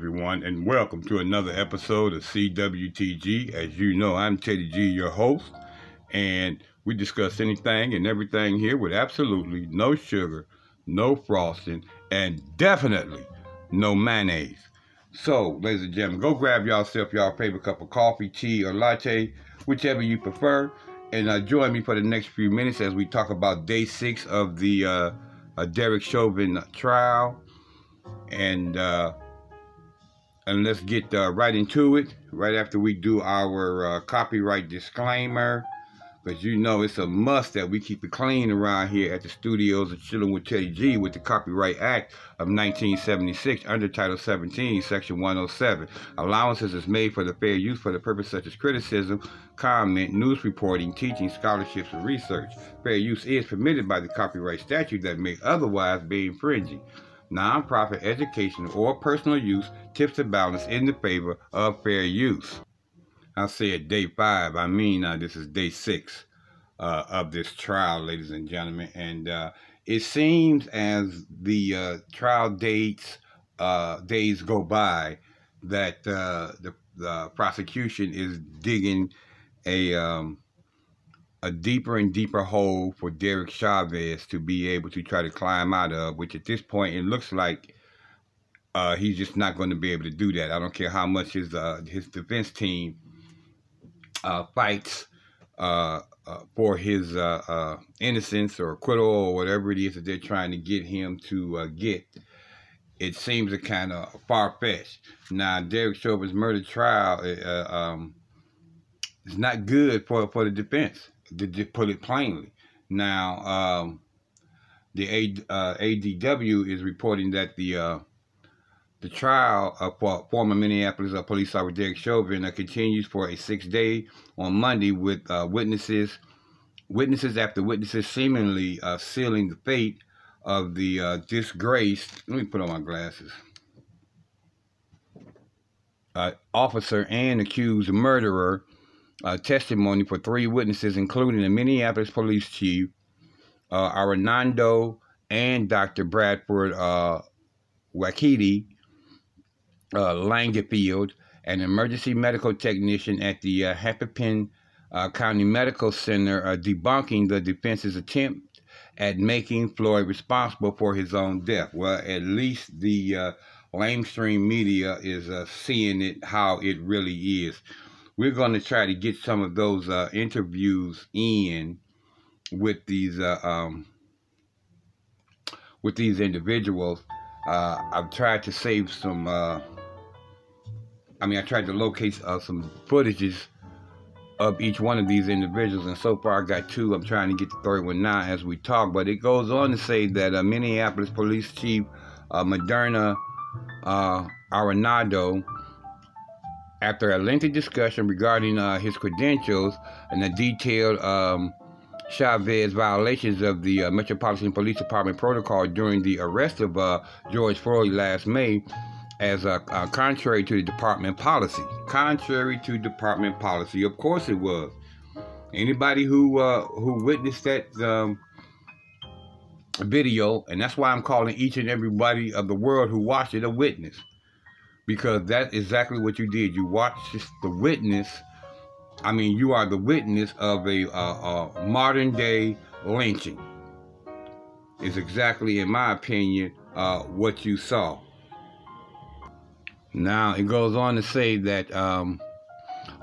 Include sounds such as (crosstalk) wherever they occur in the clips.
everyone, and welcome to another episode of CWTG. As you know, I'm Teddy G, your host, and we discuss anything and everything here with absolutely no sugar, no frosting, and definitely no mayonnaise. So, ladies and gentlemen, go grab yourself your favorite cup of coffee, tea, or latte, whichever you prefer, and uh, join me for the next few minutes as we talk about day six of the uh, uh, Derek Chauvin trial. And uh, and let's get uh, right into it. Right after we do our uh, copyright disclaimer because you know it's a must that we keep it clean around here at the studios of chilling with teddy g with the copyright act of 1976 under title 17 section 107 allowances is made for the fair use for the purpose such as criticism comment news reporting teaching scholarships and research. Fair use is permitted by the copyright statute that may otherwise be infringing nonprofit education or personal use tips the balance in the favor of fair use. I said day five. I mean, uh, this is day six uh, of this trial, ladies and gentlemen. And uh, it seems as the uh, trial dates, uh, days go by, that uh, the, the prosecution is digging a um, a deeper and deeper hole for Derek Chavez to be able to try to climb out of, which at this point it looks like uh, he's just not going to be able to do that. I don't care how much his uh, his defense team uh, fights uh, uh, for his uh, innocence or acquittal or whatever it is that they're trying to get him to get. It seems a kind of far fetched. Now, Derek Chauvin's murder trial um, is not good for for the defense to put it plainly. Now, um, the A, uh, ADW is reporting that the uh, the trial of former Minneapolis uh, police officer Derek Chauvin uh, continues for a six day on Monday with uh, witnesses witnesses after witnesses seemingly uh, sealing the fate of the disgraced. Let me put on my glasses. officer and accused murderer uh, testimony for three witnesses, including the Minneapolis police chief, uh, Arradondo, and Dr. Bradford uh, Wankhede uh, Langenfeld, an emergency medical technician at the uh, Hennepin uh, County Medical Center, uh, debunking the defense's attempt at making Floyd responsible for his own death. Well, at least the uh, lamestream media is uh, seeing it how it really is we're going to try to get some of those uh, interviews in with these uh, um, with these individuals. Uh, I've tried to save some. Uh, I mean, I tried to locate uh, some footages of each one of these individuals, and so far I got two. I'm trying to get the third one now as we talk. But it goes on to say that uh, Minneapolis Police Chief Medaria Arradondo after a lengthy discussion regarding uh, his credentials and the detailed um, Chavez violations of the uh, Metropolitan Police Department protocol during the arrest of uh, George Floyd last May, as uh, contrary to the department policy. Contrary to department policy, of course it was. Anybody who uh, who witnessed that um, video, and that's why I'm calling each and everybody of the world who watched it a witness because that's exactly what you did. You watched the witness. I mean, you are the witness of a, a modern day lynching. Is exactly, in my opinion, uh, what you saw. Now it goes on to say that um,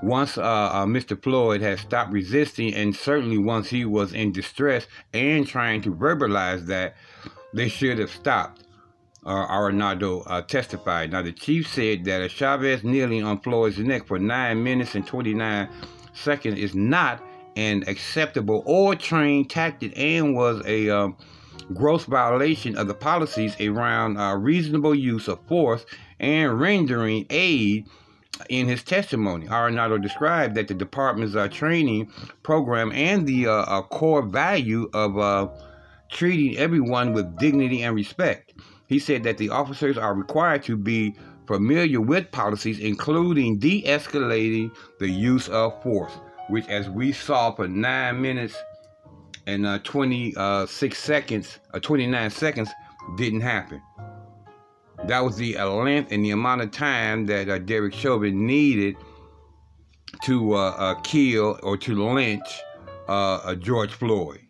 once uh, uh, Mr. Floyd had stopped resisting, and certainly once he was in distress and trying to verbalize that, they should have stopped uh, Arradondo uh, testified. Now, the chief said that a Chavez kneeling on Floyd's neck for 9 minutes and 29 seconds is not an acceptable or trained tactic and was a um, gross violation of the policies around uh, reasonable use of force and rendering aid in his testimony. Arradondo described that the department's uh, training program and the uh, uh core value of uh, treating everyone with dignity and respect. He said that the officers are required to be familiar with policies, including de escalating the use of force, which, as we saw for nine minutes and uh, 26 seconds, or uh, 29 seconds, didn't happen. That was the uh, length and the amount of time that uh, Derek Chauvin needed to uh, uh kill or to lynch uh, George Floyd.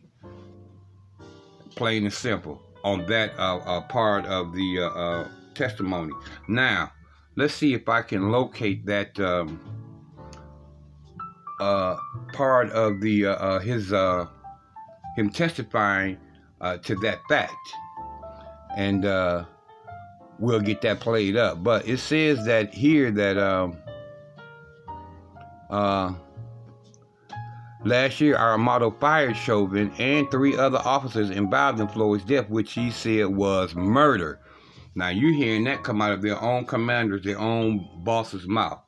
Plain and simple on that uh, uh, part of the uh, uh, testimony. Now, let's see if I can locate that um, part of the his him testifying to that fact, and we'll get that played up. But it says that here that um, uh, last year our model fired Chauvin and three other officers involved in Floyd's death, which he said was murder. Now you're hearing that come out of their own commanders, their own boss's mouth.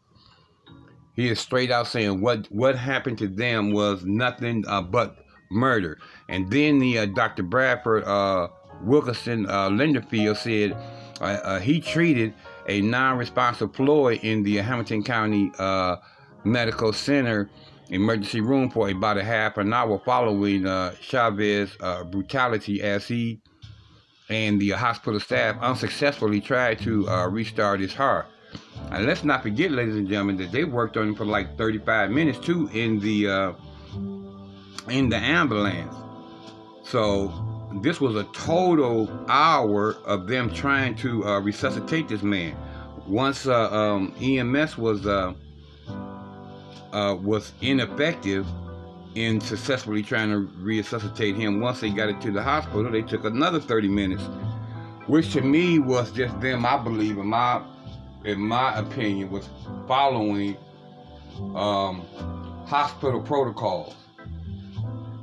He is straight out saying what what happened to them was nothing uh, but murder. And then the uh, Dr. Bradford uh, Wilkinson uh, Lindenfield said uh, uh, he treated a non-responsive Floyd in the Hamilton County Medical Center emergency room for about a half an hour following uh, Chavez uh, brutality as he and the hospital staff unsuccessfully tried to uh, restart his heart. And let's not forget, ladies and gentlemen, that they worked on him for like 35 minutes too in the in the ambulance. So this was a total hour of them trying to uh, resuscitate this man. Once uh, um, EMS was uh, was ineffective in successfully trying to resuscitate him, once they got it to the hospital, they took another 30 minutes, which to me was just them. I believe, in my in my opinion, was following um, hospital protocols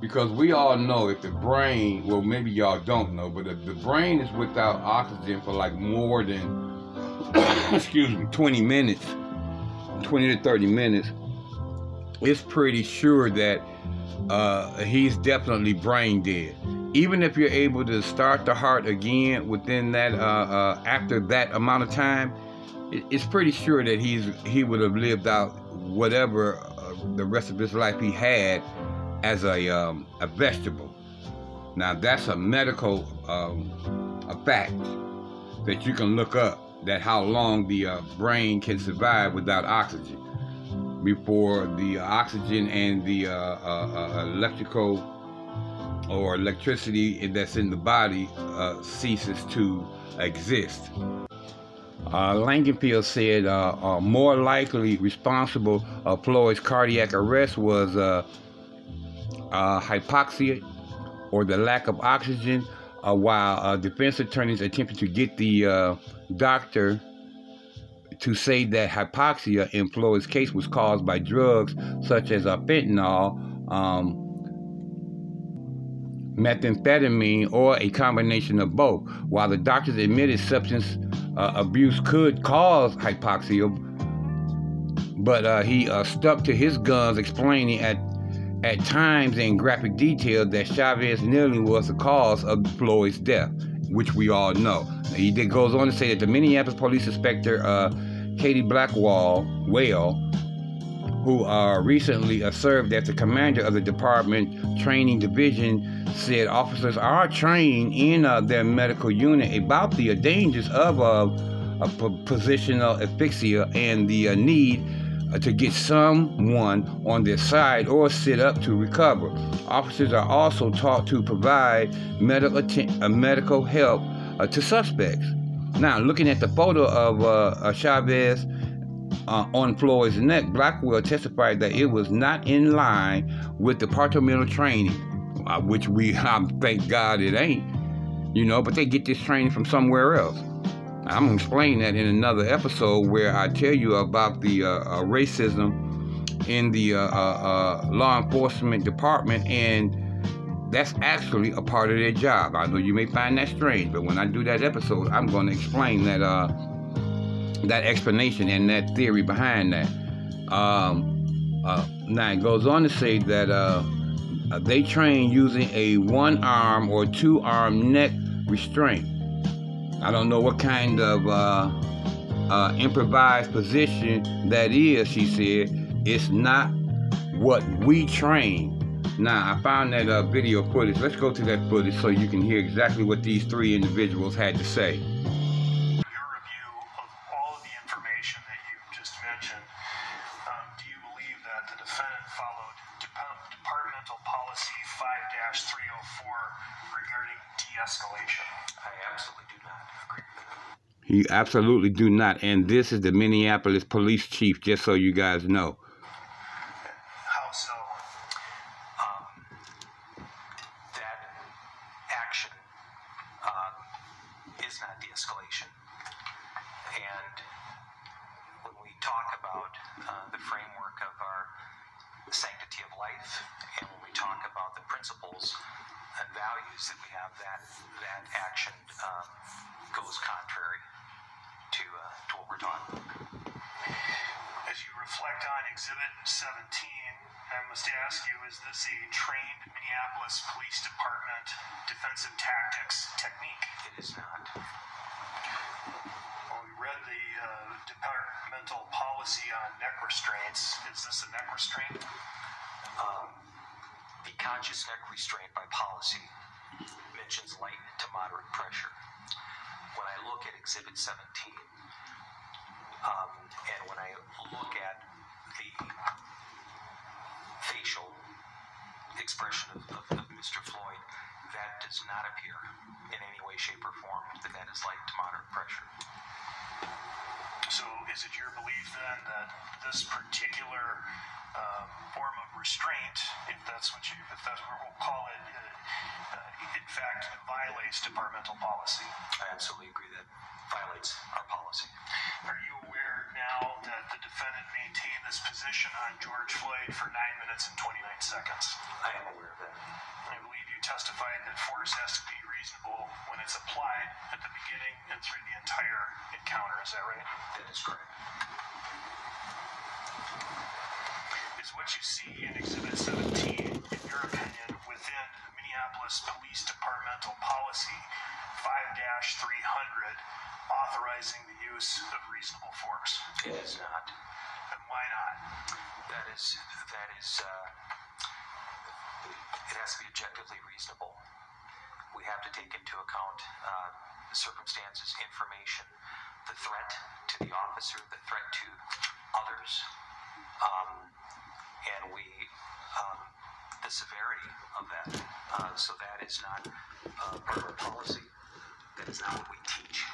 because we all know if the brain, well, maybe y'all don't know, but if the brain is without oxygen for like more than, (coughs) excuse me, 20 minutes, 20 to 30 minutes, it's pretty sure that uh, he's definitely brain dead. Even if you're able to start the heart again within that, uh, uh, after that amount of time, it's pretty sure that he's he would have lived out whatever uh, the rest of his life he had as a, um, a vegetable. Now that's a medical um, a fact that you can look up that how long the uh, brain can survive without oxygen before the oxygen and the uh, uh, uh electrical or electricity that's in the body uh, ceases to exist. Uh, Langenfeld said uh, more likely responsible for Floyd's cardiac arrest was uh, hypoxia or the lack of oxygen, uh, while uh, defense attorneys attempted to get the uh, doctor to say that hypoxia in Floyd's case was caused by drugs such as uh, fentanyl, um, methamphetamine, or a combination of both. While the doctors admitted substance uh, abuse could cause hypoxia, but he stuck to his guns, explaining at at times in graphic detail that Chavez kneeling was the cause of Floyd's death, which we all know. He goes on to say that the Minneapolis police inspector uh, Katie Blackwell, Whale, who uh, recently uh, served as the commander of the department training division, said officers are trained in uh, their medical unit about the dangers of uh, positional asphyxia and the uh, need uh, to get someone on their side or sit up to recover. Officers are also taught to provide medical, uh, medical help uh, to suspects. Now, looking at the photo of uh, Chavez uh, on Floyd's neck, Blackwell testified that it was not in line with departmental training, uh, which we, (laughs) thank God it ain't, you know, but they get this training from somewhere else. I'm going to explain that in another episode where I tell you about the uh, uh, racism in the uh, uh, uh law enforcement department and that's actually a part of their job. I know you may find that strange, but when I do that episode, I'm going to explain that uh, that explanation and that theory behind that. Um, uh, now it goes on to say that uh, they train using a one arm or two arm neck restraint. I don't know what kind of uh, uh, improvised position that is, she said. It's not what we train. Now, I found that uh, video footage. Let's go to that footage so you can hear exactly what these three individuals had to say. departmental policy 5-304 regarding de-escalation? I absolutely do not agree with that. You absolutely do not. And this is the Minneapolis police chief, just so you guys know. How so? Um, that action um, is not de escalation. And when we talk about uh, the framework of our sanctity of life, and when we talk about the principles and values that we have, that that action um, goes contrary to uh, to what we're taught. As you reflect on Exhibit 17, I must ask you: Is this a trained Minneapolis Police Department defensive tactics technique? It is not. Well, we read the uh, departmental policy on neck restraints. Is this a neck restraint? Um, the conscious neck restraint by policy mentions light to moderate pressure. When I look at Exhibit 17, um, and when I look at the facial expression of, of, of Mr. Floyd, that does not appear in any way, shape, or form that that is light to moderate pressure. So, is it your belief then that this particular uh, form of restraint, if that's what you, if that's what we'll call it, uh, uh, in fact violates departmental policy? I absolutely agree that violates our policy. Are you aware now that the defendant maintained this position on George Floyd for nine minutes and 29 seconds? I am aware of that. I believe you testified that force has to be reasonable when it's applied at the beginning and through the entire encounter. Is that right? That is correct. Is what you see in Exhibit 17, in your opinion, within Minneapolis Police Departmental Policy 5-300 authorizing the use of reasonable force? It is not. And why not? That is that is uh, it has to be objectively reasonable. We have to take into account uh, circumstances, information, the threat to the officer, the threat to others, um, and we um, the severity of that. Uh, so that is not uh, part of our policy. That is not what we teach,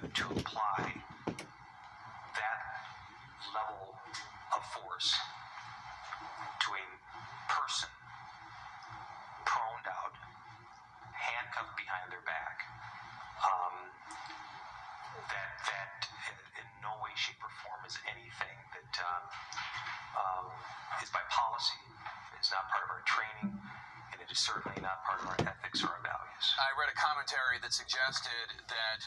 to apply that level of force to a person proned out, handcuffed behind their back. Um, that that in no way, shape, or form is anything that um, um, is by policy. It's not part of our training, and it is certainly not part of our ethics or our values. I read a commentary that suggested that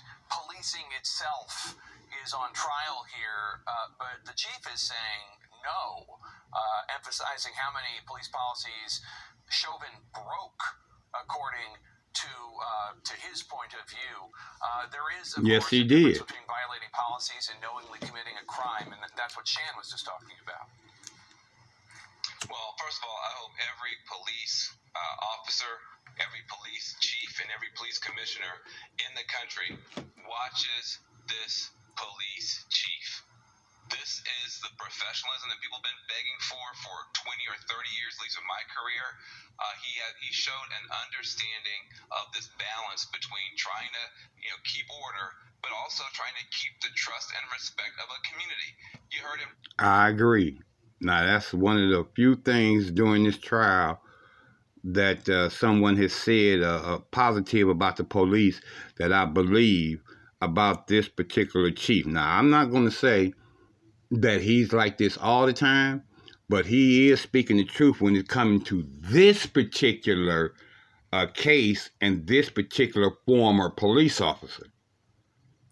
policing itself is on trial here, uh, but the chief is saying no, uh, emphasizing how many police policies Chauvin broke according to uh, to his point of view. Uh, there is, of Yes, course, he a difference did. between violating policies and knowingly committing a crime, and that's what Shan was just talking about. Well, first of all, I hope every police uh, officer, every police chief, and every police commissioner in the country watches this police chief. This is the professionalism that people have been begging for for 20 or 30 years, at least in my career. Uh, he had, he showed an understanding of this balance between trying to you know keep order, but also trying to keep the trust and respect of a community. You heard him I agree. Now, that's one of the few things during this trial that uh, someone has said uh, uh, positive about the police that I believe about this particular chief. Now, I'm not going to say that he's like this all the time, but he is speaking the truth when it's coming to this particular uh, case and this particular former police officer.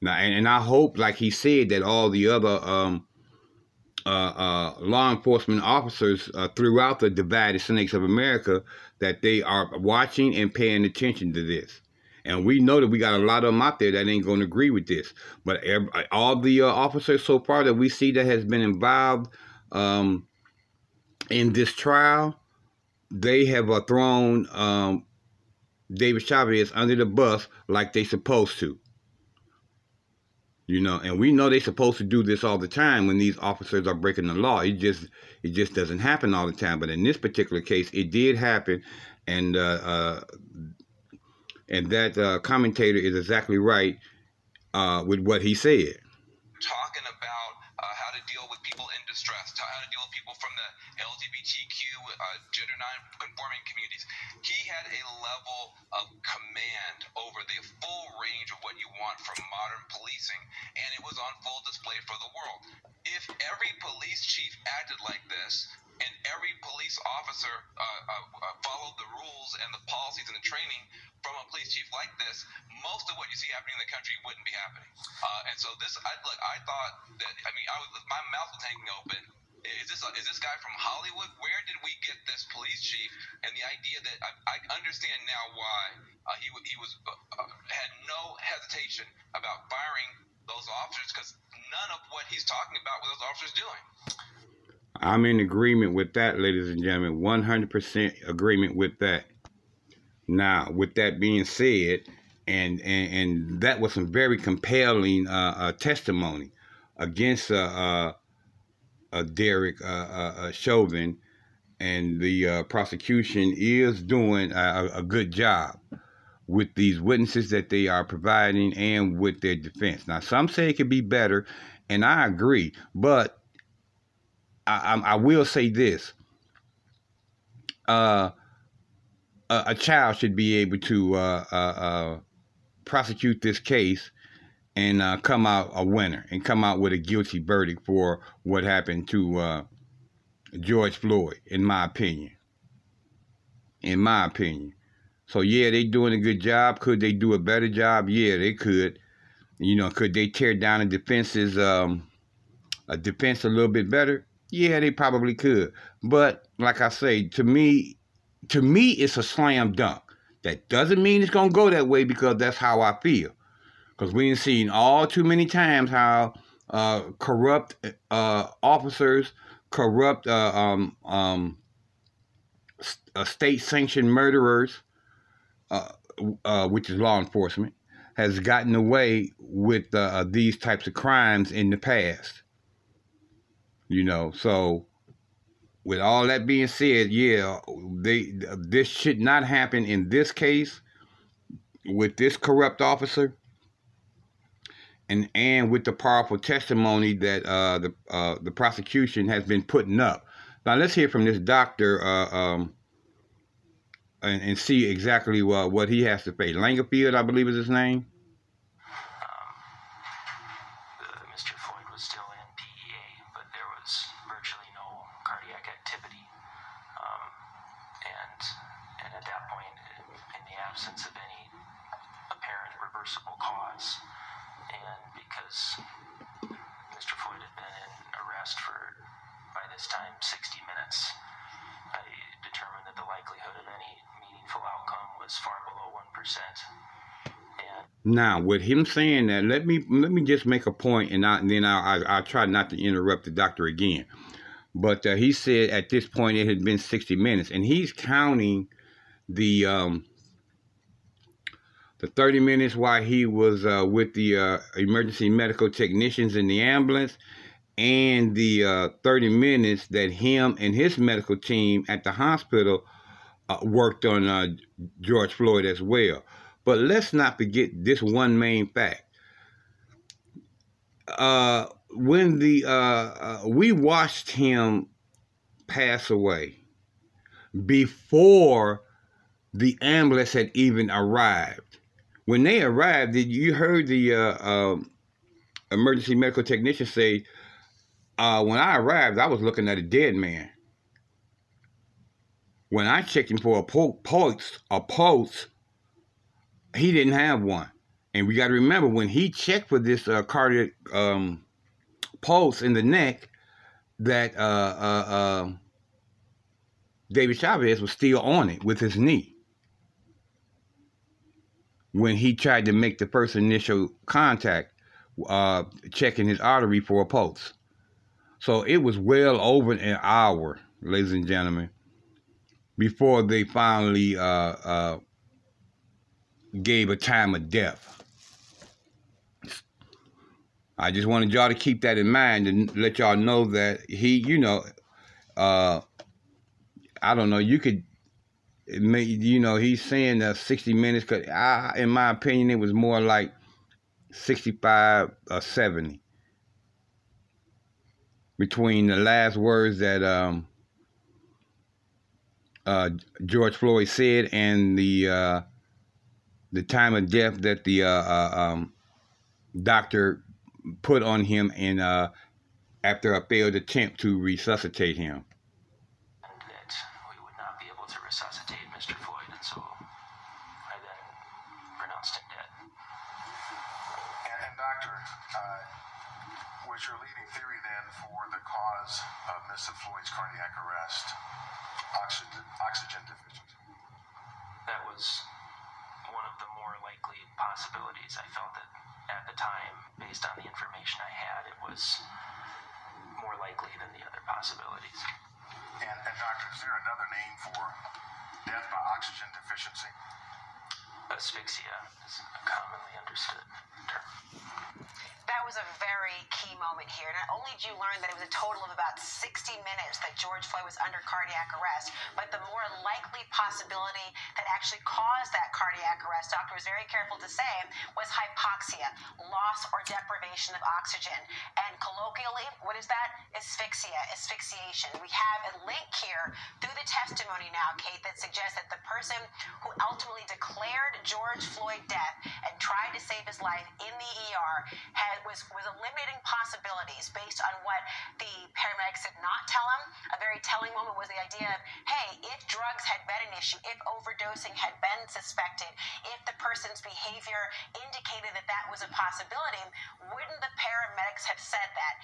Now, and, and I hope, like he said, that all the other um, uh, uh, law enforcement officers uh, throughout the divided snakes of America that they are watching and paying attention to this. And we know that we got a lot of them out there that ain't going to agree with this. But ev all the uh, officers so far that we see that has been involved um, in this trial, they have uh, thrown um, David Chavez under the bus like they supposed to. You know, and we know they're supposed to do this all the time when these officers are breaking the law. It just it just doesn't happen all the time. But in this particular case, it did happen, and uh, uh, and that uh, commentator is exactly right uh, with what he said. I'm in agreement with that, ladies and gentlemen. 100% agreement with that. Now, with that being said, and and, and that was some very compelling uh, uh, testimony against uh, uh, uh, Derek uh, Chauvin, and the prosecution is doing a- a good job with these witnesses that they are providing and with their defense. Now, some say it could be better, and I agree, but I, I, will say this: uh, a, a child should be able to uh, uh, uh, prosecute this case and uh, come out a winner and come out with a guilty verdict for what happened to uh, George Floyd, in my opinion. In my opinion. So yeah, they doing a good job. Could they do a better job? Yeah, they could. You know, could they tear down the defenses, um, a defense a little bit better? Yeah, they probably could. But like I say, to me, to me, it's a slam dunk. That doesn't mean it's gonna go that way because that's how I feel. Because we've seen all too many times how uh, corrupt uh, officers, corrupt uh, um, um, uh, state-sanctioned murderers, uh, uh, which is law enforcement, has gotten away with these types of crimes in the past. You know, so with all that being said, yeah, they this should not happen in this case with this corrupt officer, and and with the powerful testimony that uh, the uh, the prosecution has been putting up. Now let's hear from this doctor uh, um, and, and see exactly uh, what he has to say. Langerfield, I believe is his name. uh, Mr. Floyd was still in PEA, but there was virtually no cardiac activity. Um, and and at that point, in the absence of any apparent reversible cause, and because Mr. Floyd had been in arrest for by this time 60 minutes, I determined that the likelihood of any meaningful outcome was far below 1%. And Now, with him saying that, let me let me just make a point, and, I, and then I, I I try not to interrupt the doctor again. But uh, he said at this point it had been 60 minutes, and he's counting the um, the 30 minutes while he was uh, with the uh, emergency medical technicians in the ambulance, and the uh, 30 minutes that him and his medical team at the hospital uh, worked on uh, George Floyd as well. But let's not forget this one main fact. Uh, when the uh, uh, we watched him pass away before the ambulance had even arrived. When they arrived, did you heard the uh, um emergency medical technician say, uh, "When I arrived, I was looking at a dead man." When I checked him for a pulse, a pulse, he didn't have one. And we got to remember when he checked for this uh, cardiac um, pulse in the neck, that uh, uh, uh, David Chavez was still on it with his knee when he tried to make the first initial contact, uh, checking his artery for a pulse. So it was well over an hour, ladies and gentlemen, before they finally uh, uh, gave a time of death. I just wanted y'all to keep that in mind and let y'all know that he, you know, uh, I don't know, you could, may, you know, he's saying that 60 minutes, cause I, in my opinion, it was more like 65 or 70 between the last words that um, uh, George Floyd said and the uh, the time of death that the uh, uh, um, doctor put on him in uh, after a failed attempt to resuscitate him. Careful to say, was hypoxia, loss or deprivation of oxygen. And colloquially, what is that? Asphyxia, asphyxiation. We have a link here through the testimony now, Kate, that suggests that the person who ultimately declared George Floyd dead and tried to save his life in the ER had was was eliminating possibilities based on what the paramedics did not tell him. A very telling moment was the idea of, hey, if drugs had been an issue, if overdosing had been suspected, if the person's behavior indicated that that was a possibility, wouldn't the paramedics have said that?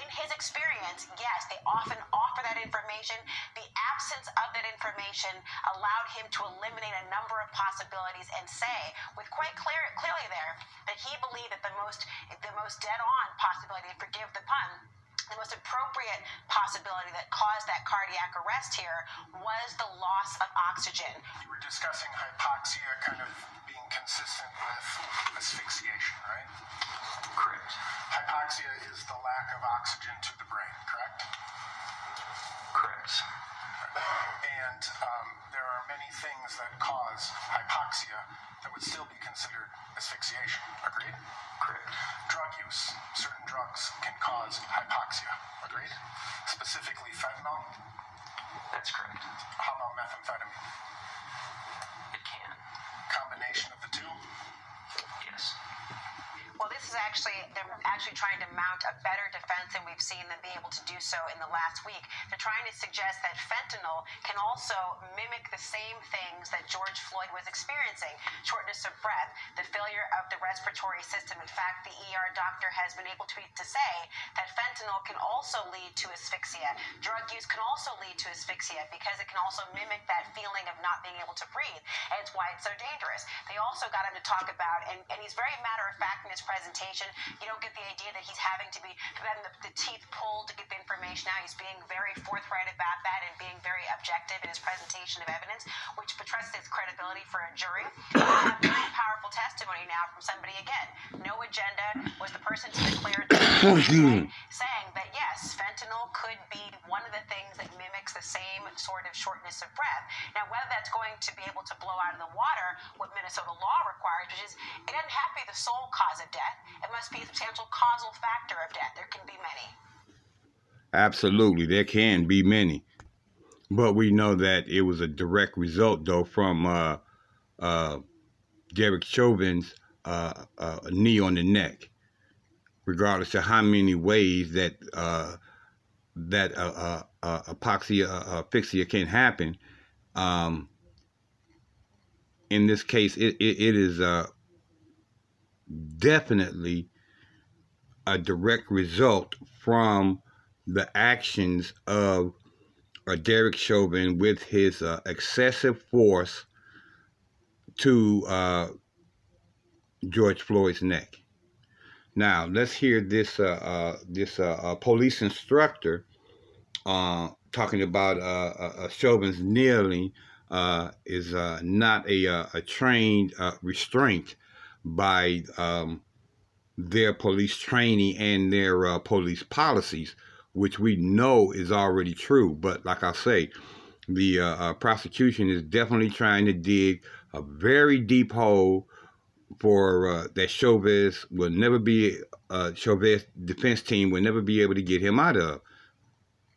In his experience, yes, they often offer that information. The absence of that information allowed him to eliminate a number of possibilities and say, with quite clear, clearly there, that he believed that the most the most dead on possibility, forgive the pun, the most appropriate possibility that caused that cardiac arrest here was the loss of oxygen. You were discussing hypoxia kind of being consistent with asphyxiation, right? Correct. Hypoxia is the lack of oxygen to the brain, correct? Correct. And um, there are many things that cause hypoxia that would still be considered asphyxiation. Agreed? Correct. Drug use. Certain drugs can cause hypoxia. Agreed? Specifically fentanyl. That's correct. How about methamphetamine? It can. Combination of the two? Yes. Well, this is actually, they're actually trying to mount a better defense months, and we've seen them be able to do so in the last week. They're trying to suggest that fentanyl can also mimic the same things that George Floyd was experiencing shortness of breath, the failure of the respiratory system. In fact, the ER doctor has been able to, to say that fentanyl can also lead to asphyxia. Drug use can also lead to asphyxia because it can also mimic that feeling of not being able to breathe. And it's why it's so dangerous. They also got him to talk about, and, and he's very matter of fact in his presentation. You don't get the idea that he's having to be the teeth pulled to get the information out. He's being very forthright about that and being very objective in his presentation of evidence, which betrays his credibility for a jury. We have very powerful testimony now from somebody again. No agenda was the person to declare the (coughs) saying that yes, fentanyl could be one of the things that mimics the same sort of shortness of breath. Now, whether that's going to be able to blow out of the water what Minnesota law requires, which is it doesn't have to be the sole cause of death. It must be a substantial causal factor of death. There can be many. Absolutely, there can be many, but we know that it was a direct result, though, from uh, uh, Derek Chauvin's uh, uh knee on the neck. Regardless of how many ways that uh, that uh, apoxia asphyxia can happen, um, in this case, it, it, it is definitely a direct result from the actions of uh, Derek Chauvin with his uh, excessive force to uh, George Floyd's neck. Now let's hear this uh, uh, this uh, police instructor talking about Chauvin's kneeling is not a, a trained restraint by um, their police training and their police policies which we know is already true. But like I say, the uh, uh, prosecution is definitely trying to dig a very deep hole for uh, that Chauvin will never be uh, defense team will never be able to get him out of.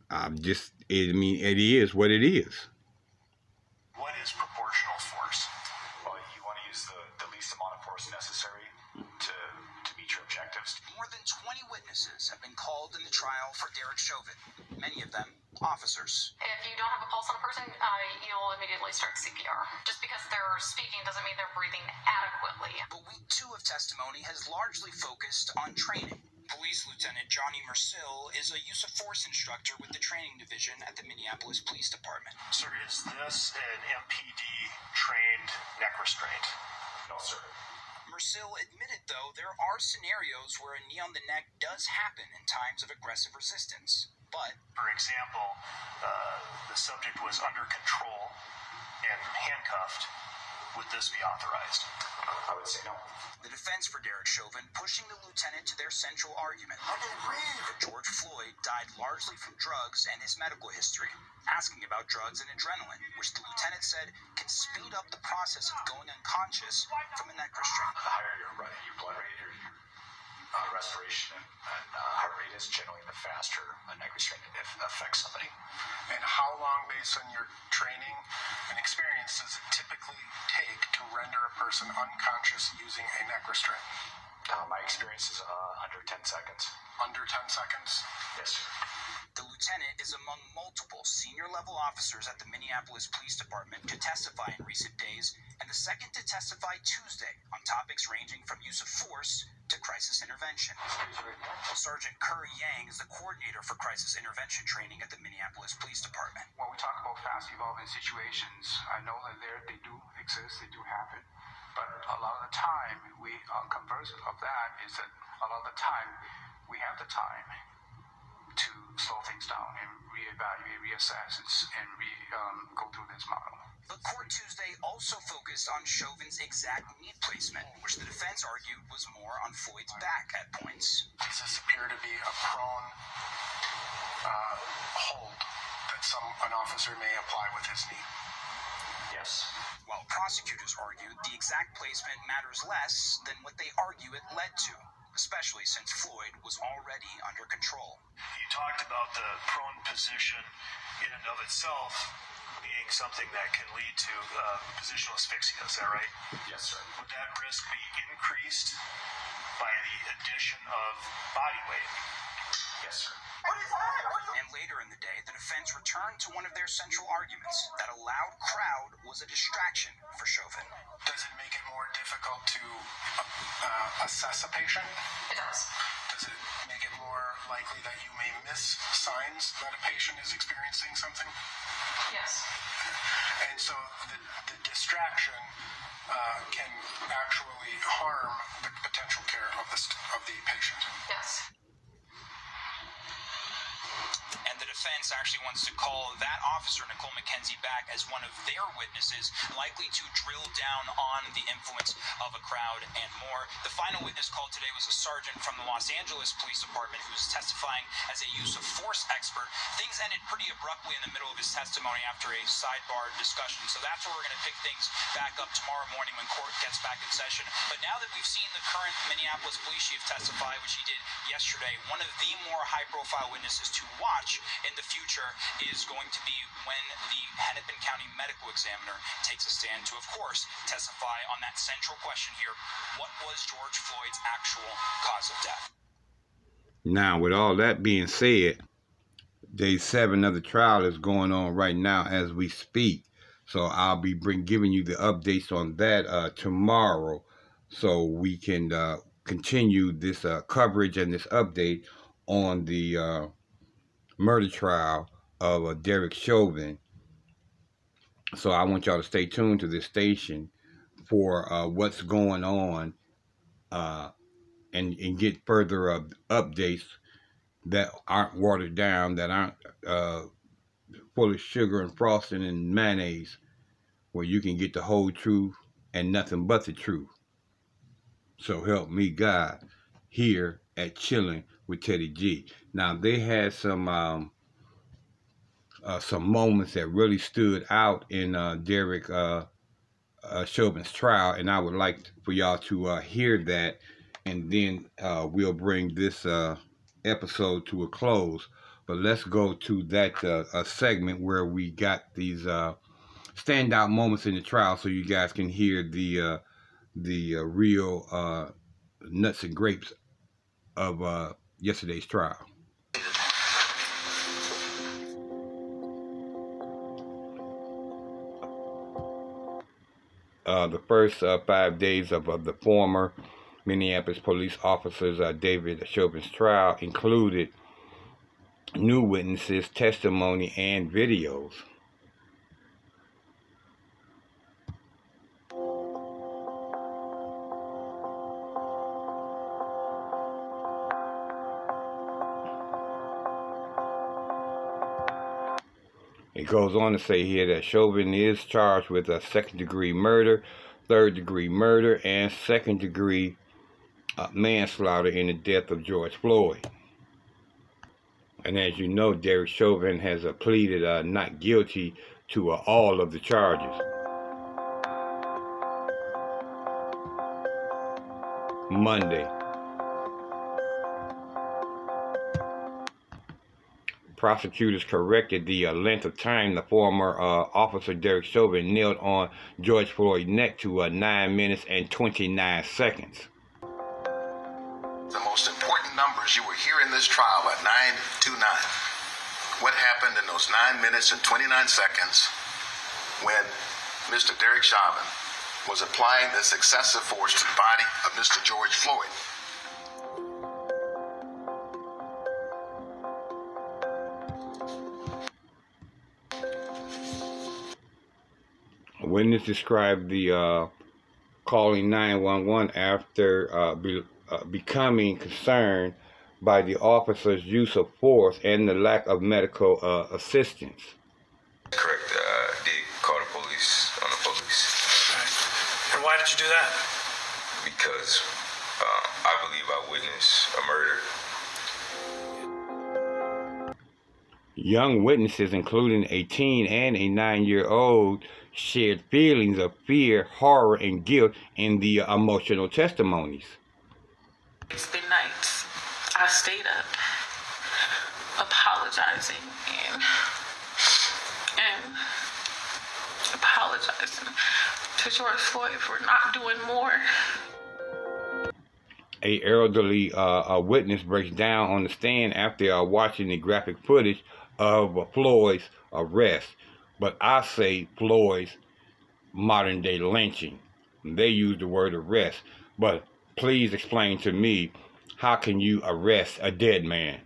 I'm just, I mean, it is what it is. What is proportional force? Well, you want to use the, the least amount of force necessary to objectives. More than 20 witnesses have been called in the trial for Derek Chauvin, many of them officers. If you don't have a pulse on a person, uh, you'll immediately start CPR. Just because they're speaking doesn't mean they're breathing adequately. But week two of testimony has largely focused on training. Police Lieutenant Johnny Mercil is a use of force instructor with the training division at the Minneapolis Police Department. Sir, is this an MPD trained neck restraint? No, sir. Mercil admitted, though, there are scenarios where a knee on the neck does happen in times of aggressive resistance. But, for example, uh, the subject was under control and handcuffed would this be authorized? I would say no. The defense for Derek Chauvin pushing the lieutenant to their central argument that George Floyd died largely from drugs and his medical history, asking about drugs and adrenaline, which the lieutenant said can speed up the process of going unconscious from a neck restraint. The higher your, your blood rate, your, your uh, respiration and, and uh, heart rate is generally the faster a neck restraint affects somebody. And how long, based on your training and experience, does it typically take to render a person unconscious using a neck restraint? Uh, my experience is uh, under 10 seconds. Under 10 seconds? Yes, sir. The lieutenant is among multiple senior level officers at the Minneapolis Police Department to testify in recent days, and the second to testify Tuesday on topics ranging from use of force to crisis intervention. Sergeant Curry Yang is the coordinator for crisis intervention training at the Minneapolis Police Department. When we talk about fast evolving situations, I know that there they do exist, they do happen. But a lot of the time, we uh, converse of that is that a lot of the time we have the time to slow things down and reevaluate, reassess, and re, um, go through this model. The court Tuesday also focused on Chauvin's exact knee placement, which the defense argued was more on Floyd's back at points. Does this appear to be a prone uh, hold that some an officer may apply with his knee? Yes. While prosecutors argued the exact placement matters less than what they argue it led to especially since Floyd was already under control. You talked about the prone position in and of itself being something that can lead to uh, positional asphyxia. Is that right? Yes, sir. Would that risk be increased by the addition of body weight? Yes, sir. And later in the day, the defense returned to one of their central arguments that a loud crowd was a distraction for Chauvin. Does it make it more difficult to uh, assess a patient? It does. Does it make it more likely that you may miss signs that a patient is experiencing something? Yes. And so the, the distraction uh, can actually harm the potential care of the, st- of the patient. Yes. Defense actually wants to call that officer, Nicole McKenzie, back as one of their witnesses, likely to drill down on the influence of a crowd and more. The final witness called today was a sergeant from the Los Angeles Police Department who was testifying as a use of force expert. Things ended pretty abruptly in the middle of his testimony after a sidebar discussion. So that's where we're going to pick things back up tomorrow morning when court gets back in session. But now that we've seen the current Minneapolis police chief testify, which he did yesterday, one of the more high profile witnesses to watch in the future is going to be when the Hennepin County Medical Examiner takes a stand to, of course, testify on that central question here what was George Floyd's actual cause of death? Now, with all that being said, day seven of the trial is going on right now as we speak. So I'll be bring giving you the updates on that uh, tomorrow, so we can uh, continue this uh, coverage and this update on the uh, murder trial of uh, Derek Chauvin. So I want y'all to stay tuned to this station for uh, what's going on uh, and, and get further uh, updates that aren't watered down, that aren't uh, full of sugar and frosting and mayonnaise, where you can get the whole truth and nothing but the truth. So help me God here at Chilling with Teddy G. Now they had some um, uh, some moments that really stood out in uh, Derek uh, uh, Chauvin's trial, and I would like for y'all to uh, hear that, and then uh, we'll bring this episode to a close. But let's go to that segment where we got these standout moments in the trial, so you guys can hear the the real nuts and grapes of yesterday's trial. Uh, the first uh, five days of, of the former Minneapolis police officers uh, David Chauvin's trial included new witnesses, testimony, and videos. Goes on to say here that Chauvin is charged with a second degree murder, third degree murder, and second degree uh, manslaughter in the death of George Floyd. And as you know, Derek Chauvin has uh, pleaded uh, not guilty to uh, all of the charges. Monday. Prosecutors corrected the uh, length of time the former uh, officer Derek Chauvin knelt on George Floyd's neck to uh, 9 minutes and 29 seconds. The most important numbers you will hear in this trial are 929. What happened in those 9 minutes and 29 seconds when Mr. Derek Chauvin was applying this excessive force to the body of Mr. George Floyd? Witness described the uh, calling 911 after uh, be, uh, becoming concerned by the officer's use of force and the lack of medical uh, assistance. Correct. Uh, did call the police on the police. And why did you do that? Because uh, I believe I witnessed a murder. Young witnesses, including a teen and a nine year old, shared feelings of fear, horror, and guilt in the emotional testimonies. It's been nights. I stayed up apologizing and, and apologizing to George Floyd for not doing more. a elderly uh, a witness breaks down on the stand after uh, watching the graphic footage of Floyd's arrest. But I say Floyd's modern day lynching. They use the word arrest. But please explain to me how can you arrest a dead man?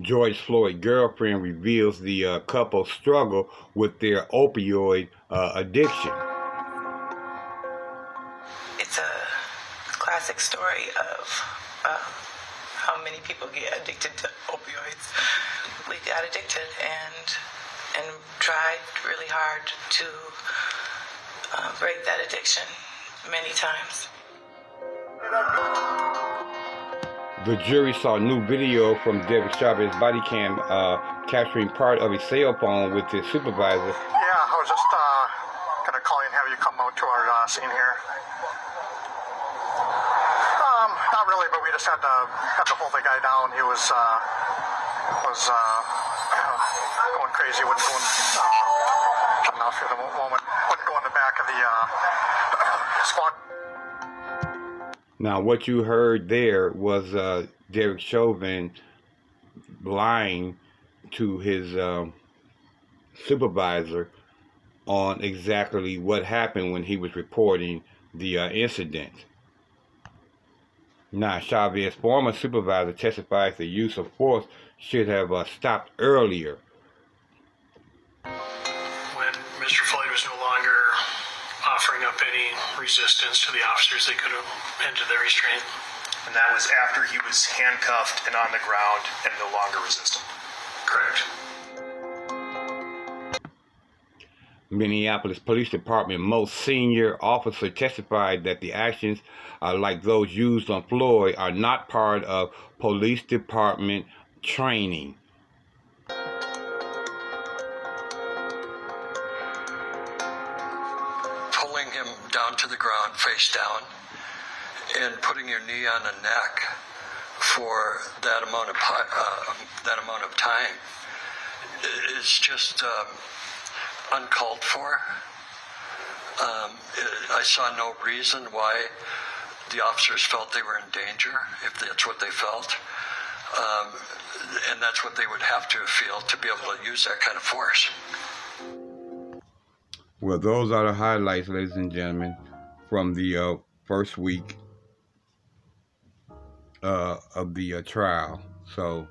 George Floyd girlfriend reveals the uh, couple's struggle with their opioid uh, addiction. It's a classic story of uh, how many people get addicted to opioids. We got addicted and and tried really hard to uh, break that addiction many times. The jury saw new video from David Chavez's body cam uh, capturing part of his cell phone with his supervisor. Yeah, I was just uh, gonna call you and have you come out to our uh, scene here. Um, not really, but we just had to had to hold the guy down. He was uh, was uh, going crazy. Wouldn't go in. Coming off here the moment. Wouldn't go in the back of the uh, (coughs) squad. Now, what you heard there was uh, Derek Chauvin lying to his um, supervisor on exactly what happened when he was reporting the uh, incident. Now, Chavez's former supervisor testifies the use of force should have uh, stopped earlier. Resistance to the officers, they could have ended their restraint. And that was after he was handcuffed and on the ground and no longer resistant. Correct. Minneapolis Police Department most senior officer testified that the actions uh, like those used on Floyd are not part of police department training. On the neck for that amount of uh, that amount of time is just um, uncalled for. Um, I saw no reason why the officers felt they were in danger, if that's what they felt. Um, and that's what they would have to feel to be able to use that kind of force. Well, those are the highlights, ladies and gentlemen, from the uh, first week uh, of the uh, trial. So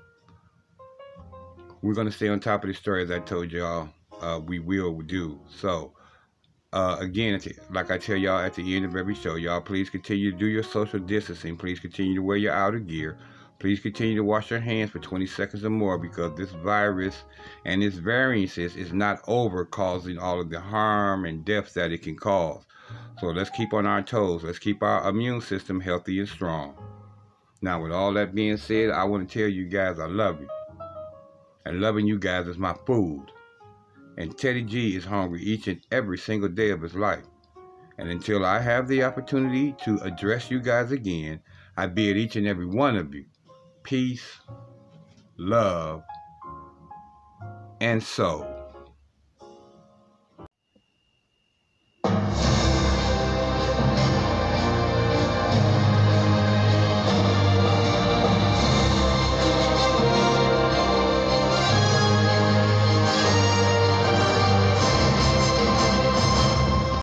we're gonna stay on top of the story, as I told y'all. Uh, we will do so. Uh, again, like I tell y'all at the end of every show, y'all please continue to do your social distancing. Please continue to wear your outer gear. Please continue to wash your hands for 20 seconds or more because this virus and its variances is not over causing all of the harm and deaths that it can cause. So let's keep on our toes. Let's keep our immune system healthy and strong. Now, with all that being said, I want to tell you guys I love you. And loving you guys is my food. And Teddy G is hungry each and every single day of his life. And until I have the opportunity to address you guys again, I bid each and every one of you peace, love, and soul.